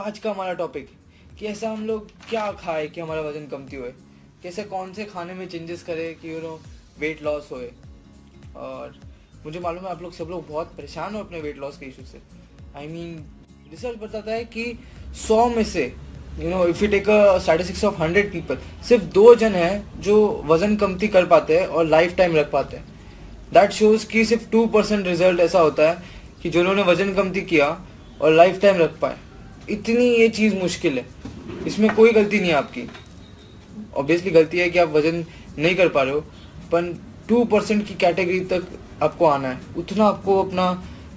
आज का हमारा टॉपिक कि ऐसा हम लोग क्या खाए कि हमारा वज़न कमती होए? कैसे कौन से खाने में चेंजेस करें कि यू नो वेट लॉस होए? और मुझे मालूम है आप लोग सब लोग बहुत परेशान हो अपने वेट लॉस के इशू से। आई मीन रिसर्च बताता है कि सौ में से you know if you take a statistics of hundred people सिर्फ़ दो जन हैं जो वज़न कमती कर पाते हैं और लाइफ टाइम रख पाते हैं। दैट शोज़ कि सिर्फ़ टू परसेंट रिज़ल्ट ऐसा होता है कि जिन्होंने वज़न कमती किया और लाइफ टाइम रख पाए। इतनी ये चीज़ मुश्किल है। इसमें कोई गलती नहीं है आपकी। ऑब्वियसली गलती है कि आप वज़न नहीं कर पा रहे हो पर टू परसेंट की कैटेगरी तक आपको आना है। उतना आपको अपना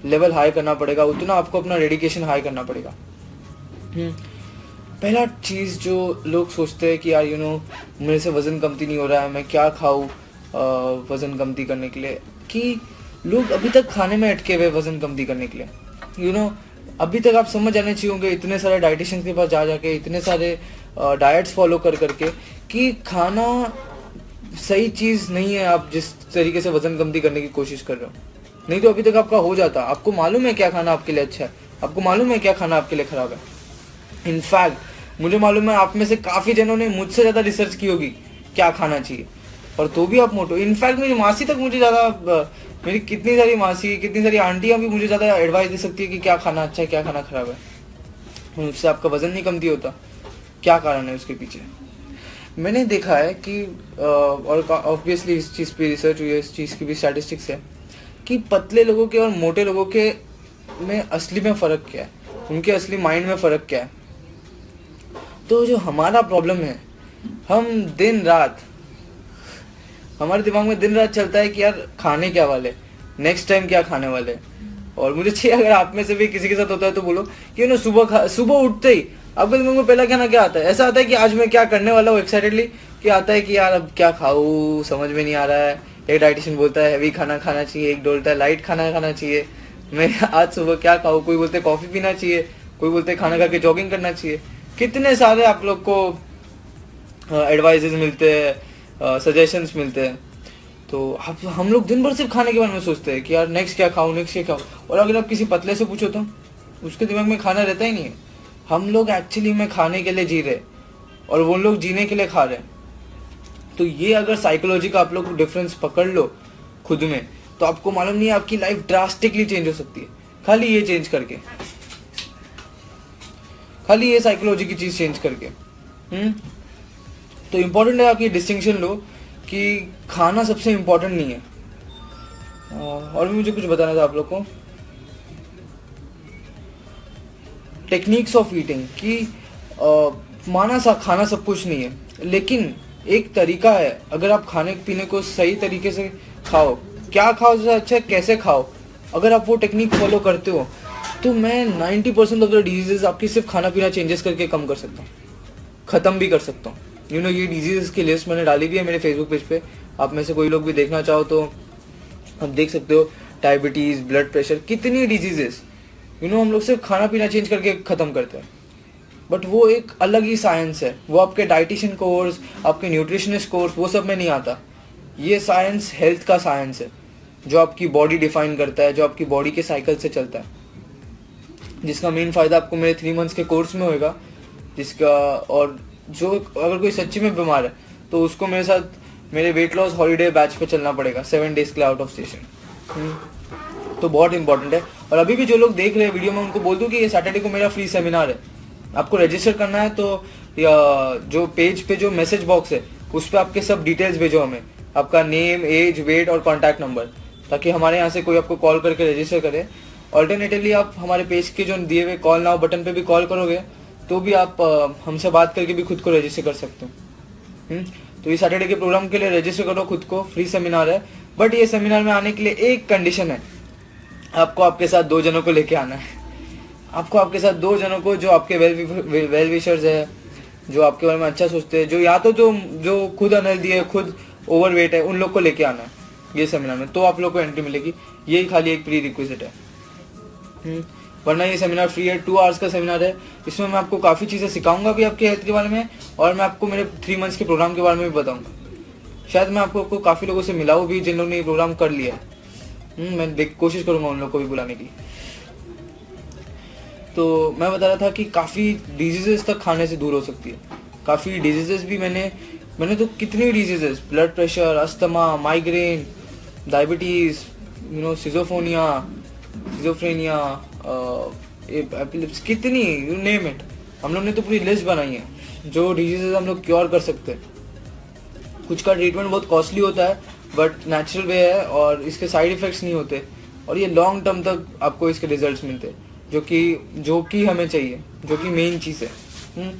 लेवल हाई करना पड़ेगा उतना आपको अपना डेडिकेशन हाई करना पड़ेगा। हम्म, पहला चीज़ जो लोग सोचते हैं कि यार यू नो मेरे से वज़न कमती नहीं हो रहा है मैं क्या खाऊँ वज़न कमती करने के लिए कि लोग अभी तक खाने में अटके हुए वज़न कमती करने के लिए। यू you नो know, अभी तक आप समझ जाने चाहिए होंगे इतने सारे डाइटिशियन के पास जा जाके इतने सारे डाइट्स फॉलो कर करके कि खाना सही चीज़ नहीं है आप जिस तरीके से वज़न कमती करने की कोशिश कर रहे हो। नहीं तो अभी तक आपका हो जाता। आपको मालूम है क्या खाना आपके लिए अच्छा है? आपको मालूम है क्या खाना आपके लिए खराब है? इनफैक्ट मुझे मालूम है आप में से काफ़ी जनों ने मुझसे ज़्यादा रिसर्च की होगी क्या खाना चाहिए। और तो भी आप मोटो इनफैक्ट मेरी मासी तक मुझे ज़्यादा मेरी कितनी सारी मासी, कितनी सारी आंटियाँ भी मुझे ज़्यादा एडवाइस दे सकती है कि क्या खाना अच्छा है, क्या खाना खराब है। उससे आपका वज़न नहीं कमती होता। क्या कारण है उसके पीछे? मैंने देखा है कि और ऑब्वियसली इस चीज़ पे रिसर्च हुई है, इस चीज़ की भी स्टैटिस्टिक्स है, कि पतले लोगों के और मोटे लोगों के में असली में फ़र्क क्या है? उनके असली माइंड में फ़र्क क्या है? तो जो हमारा प्रॉब्लम है, हम दिन रात हमारे दिमाग में दिन रात चलता है कि यार, खाने क्या वाले? नेक्स्ट टाइम क्या खाने वाले? और मुझे चाहिए, अगर आप में से भी किसी के साथ होता है तो बोलो कि ना सुबह सुबह उठते ही आपके दिमाग में पहला खाना क्या आता है? ऐसा आता है कि आज मैं क्या करने वाला हूँ एक्साइटेडली कि आता है कि यार, अब क्या खाऊं? समझ में नहीं आ रहा है। एक डाइटिशियन बोलता है हैवी खाना खाना चाहिए। एक बोलता है लाइट खाना खाना चाहिए। मैं, आज सुबह क्या खाऊँ? कोई बोलते कॉफ़ी पीना चाहिए। कोई बोलते खाना खा के जॉगिंग करना चाहिए। कितने सारे आप लोग को एडवाइजेज मिलते हैं। सजेशंस मिलते हैं। तो आप हम लोग दिन भर सिर्फ़ खाने के बारे में सोचते हैं कि यार नेक्स्ट क्या खाऊं नेक्स्ट क्या खाऊं? और अगर आप किसी पतले से पूछो तो उसके दिमाग में खाना रहता ही नहीं है। हम लोग एक्चुअली में खाने के लिए जी रहे और वो लोग जीने के लिए खा रहे तो ये अगर साइकोलॉजी का आप लोग डिफरेंस पकड़ लो खुद में तो आपको मालूम नहीं है आपकी लाइफ ड्रास्टिकली चेंज हो सकती है। खाली ये चेंज करके। खाली ये साइकोलॉजी की चीज़ चेंज करके। हम्म? तो इम्पोर्टेंट है आप ये डिस्टिंक्शन लो कि खाना सबसे इम्पोर्टेंट नहीं है। और भी मुझे कुछ बताना था आप लोग को। टेक्निक्स ऑफ़ ईटिंग कि आ, माना सा खाना सब कुछ नहीं है लेकिन एक तरीका है अगर आप खाने पीने को सही तरीके से खाओ क्या खाओ जैसे अच्छा कैसे खाओ अगर आप वो टेक्निक फॉलो करते हो तो मैं 90 परसेंट ऑफ़ द डिजीजेज आपकी सिर्फ़ खाना पीना चेंजेस करके कम कर सकता हूँ ख़त्म भी कर सकता हूँ। यू नो ये डिज़ीज़ की लिस्ट मैंने डाली भी है मेरे फेसबुक पेज पे। आप में से कोई लोग भी देखना चाहो तो आप देख सकते हो। डायबिटीज़ ब्लड प्रेशर कितनी डिजीजेस यू नो हम लोग सिर्फ़ खाना पीना चेंज करके ख़त्म करते हैं। बट वो एक अलग ही साइंस है। वो आपके डाइटिशियन कोर्स आपके न्यूट्रिशनिस्ट कोर्स वो सब में नहीं आता। ये साइंस हेल्थ का साइंस है। जो आपकी बॉडी डिफाइन करता है, जो आपकी बॉडी के साइकिल से चलता है। जिसका मेन फ़ायदा आपको मेरे थ्री मंथ्स के कोर्स में होएगा। जिसका और जो अगर कोई सच्ची में बीमार है तो उसको मेरे साथ मेरे वेट लॉस हॉलीडे बैच पे चलना पड़ेगा सेवन डेज़ के लिए आउट ऑफ़ स्टेशन तो बहुत इंपॉर्टेंट है। और अभी भी जो लोग देख रहे हैं वीडियो में उनको बोल दूँ कि ये सैटरडे को मेरा फ्री सेमिनार है। आपको रजिस्टर करना है तो या जो पेज पे जो मैसेज बॉक्स है उस पर आपके सब डिटेल्स भेजो हमें। आपका नेम एज वेट और कॉन्टैक्ट नंबर ताकि हमारे यहाँ से कोई आपको कॉल करके रजिस्टर करे। ऑल्टरनेटिवली आप हमारे पेज के जो दिए हुए कॉल नाउ बटन पे भी कॉल करोगे। तो भी आप हमसे बात करके भी खुद को रजिस्टर कर सकते हो। हम्म? तो ये सैटरडे के प्रोग्राम के लिए रजिस्टर करो खुद को फ्री सेमिनार है। बट ये सेमिनार में आने के लिए एक कंडीशन है। आपको आपके साथ दो जनों को लेके आना है। आपको आपके साथ दो जनों को जो आपके वेल वेल विशर्स है, जो आपके बारे में अच्छा सोचते हैं, जो या तो जो जो खुद अनहेल्दी है, खुद ओवर वेट है, उन लोग को लेके आना है ये सेमिनार में। तो आप लोग को एंट्री मिलेगी। यही खाली एक प्री रिक्वेस्ट है। हम्म। वरना ये सेमिनार फ्री है टू आवर्स का सेमिनार है। इसमें मैं आपको काफ़ी चीज़ें सिखाऊँगा भी आपके हेल्थ के बारे में और मैं आपको मेरे थ्री मंथ्स के प्रोग्राम के बारे में भी बताऊँगा। शायद मैं आपको, आपको काफ़ी लोगों से मिलाऊँ भी जिन लोगों ने ये प्रोग्राम कर लिया है। हम्म, मैं देख कोशिश करूँगा उन लोग को भी बुलाने की। तो मैं बता रहा था कि काफ़ी डिजीजेस तक खाने से दूर हो सकती है। काफ़ी डिजीजेस भी मैंने मैंने तो कितनी diseases blood pressure asthma migraine diabetes you know सिजोफोनिया schizophrenia epilepsy कितनी यू नेम इट हम लोग ने तो पूरी लिस्ट बनाई है, जो डिजीजेस हम लोग क्योर कर सकते हैं। कुछ का ट्रीटमेंट बहुत कॉस्टली होता है बट नेचुरल वे है और इसके साइड इफ़ेक्ट्स नहीं होते। और ये लॉन्ग टर्म तक आपको इसके रिजल्ट्स मिलते हैं, जो कि जो कि हमें चाहिए, जो कि मेन चीज़ है। हम्म।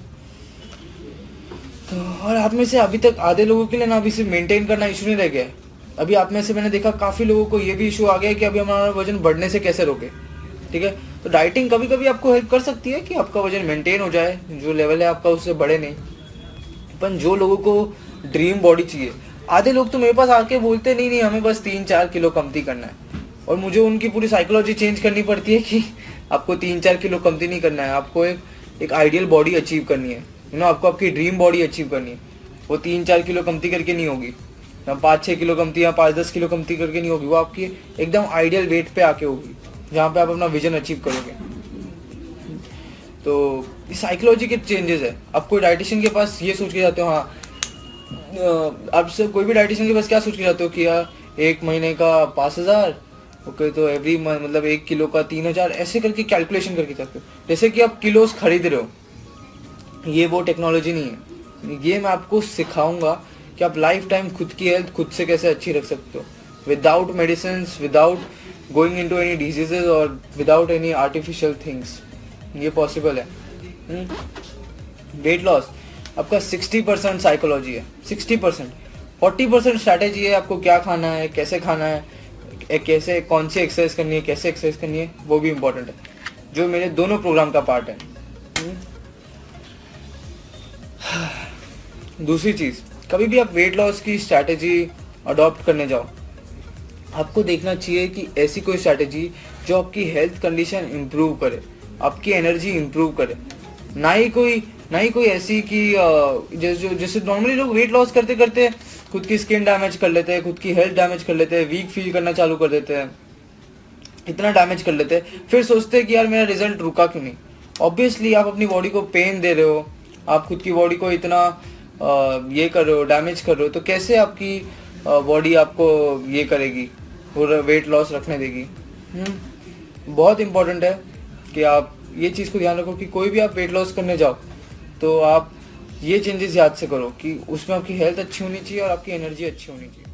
तो और आप में से अभी तक आधे लोगों के लिए ना अभी सिर्फ़ मेंटेन करना इशू नहीं रह गया है। अभी आप में से मैंने देखा काफ़ी लोगों को ये भी इशू आ गया कि अभी हमारा वज़न बढ़ने से कैसे रोके। ठीक है? तो डाइटिंग कभी कभी आपको हेल्प कर सकती है कि आपका वज़न मेंटेन हो जाए, जो लेवल है आपका उससे बढ़े नहीं। पर जो लोगों को ड्रीम बॉडी चाहिए, आधे लोग तो मेरे पास आके बोलते, नहीं नहीं, हमें बस तीन चार किलो कमती करना है। और मुझे उनकी पूरी साइकोलॉजी चेंज करनी पड़ती है कि आपको तीन चार किलो कमती नहीं करना है, आपको एक एक आइडियल बॉडी अचीव करनी है। यू नो आपको आपकी ड्रीम बॉडी अचीव करनी है। वो तीन चार किलो कमती करके नहीं होगी। या पाँच छः किलो कमती या पाँच दस किलो कमती करके नहीं होगी। वो आपकी एकदम आइडियल वेट पे आके होगी। जहाँ पे आप अपना विजन अचीव करोगे। तो साइकोलॉजी के चेंजेस है। आप कोई डाइटिशियन के पास ये सोच के जाते हो हाँ आप से कोई भी डाइटिशियन के पास क्या सोच के जाते हो कि यार, एक महीने का पाँच हज़ार, ओके तो एवरी मंथ मतलब एक किलो का तीन हज़ार, ऐसे करके कैलकुलेशन करके जाते हो। जैसे कि आप किलोस खरीद रहे हो, ये वो टेक्नोलॉजी नहीं है। ये मैं आपको सिखाऊँगा कि आप लाइफ टाइम खुद की हेल्थ खुद से कैसे अच्छी रख सकते हो। Without medicine without going into any diseases और विदाउट एनी आर्टिफिशियल थिंग्स ये पॉसिबल है। Weight hmm? लॉस आपका 60 परसेंट साइकोलॉजी है। 60 परसेंट फोर्टी परसेंट स्ट्रैटेजी है आपको क्या खाना है, कैसे खाना है कैसे, कौन सी एक्सरसाइज करनी है, कैसे एक्सरसाइज करनी है, वो भी इम्पोर्टेंट है। जो मेरे दोनों प्रोग्राम का पार्ट है। Hmm? दूसरी चीज़, कभी भी आप वेट लॉस की स्ट्रैटेजी अडॉप्ट करने जाओ। आपको देखना चाहिए कि ऐसी कोई स्ट्रैटेजी जो आपकी हेल्थ कंडीशन इम्प्रूव करे, आपकी एनर्जी इम्प्रूव करे। ना ही कोई, ना ही कोई ऐसी कि जैसे जैसे नॉर्मली लोग वेट लॉस करते करते खुद की स्किन डैमेज कर लेते हैं, खुद की हेल्थ डैमेज कर लेते हैं वीक फील करना चालू कर देते हैं, इतना डैमेज कर लेते हैं, फिर सोचते हैं कि यार मेरा रिज़ल्ट रुका क्यों नहीं? ऑब्वियसली आप अपनी बॉडी को पेन दे रहे हो, आप खुद की बॉडी को इतना ये कर रहे हो डैमेज कर रहे हो तो कैसे आपकी बॉडी आपको ये करेगी? और वेट लॉस रखने देगी। हम्म, बहुत इम्पोर्टेंट है कि आप ये चीज़ को ध्यान रखो कि कोई भी आप वेट लॉस करने जाओ तो आप ये चेंजेस याद से करो कि उसमें आपकी हेल्थ अच्छी होनी चाहिए और आपकी एनर्जी अच्छी होनी चाहिए।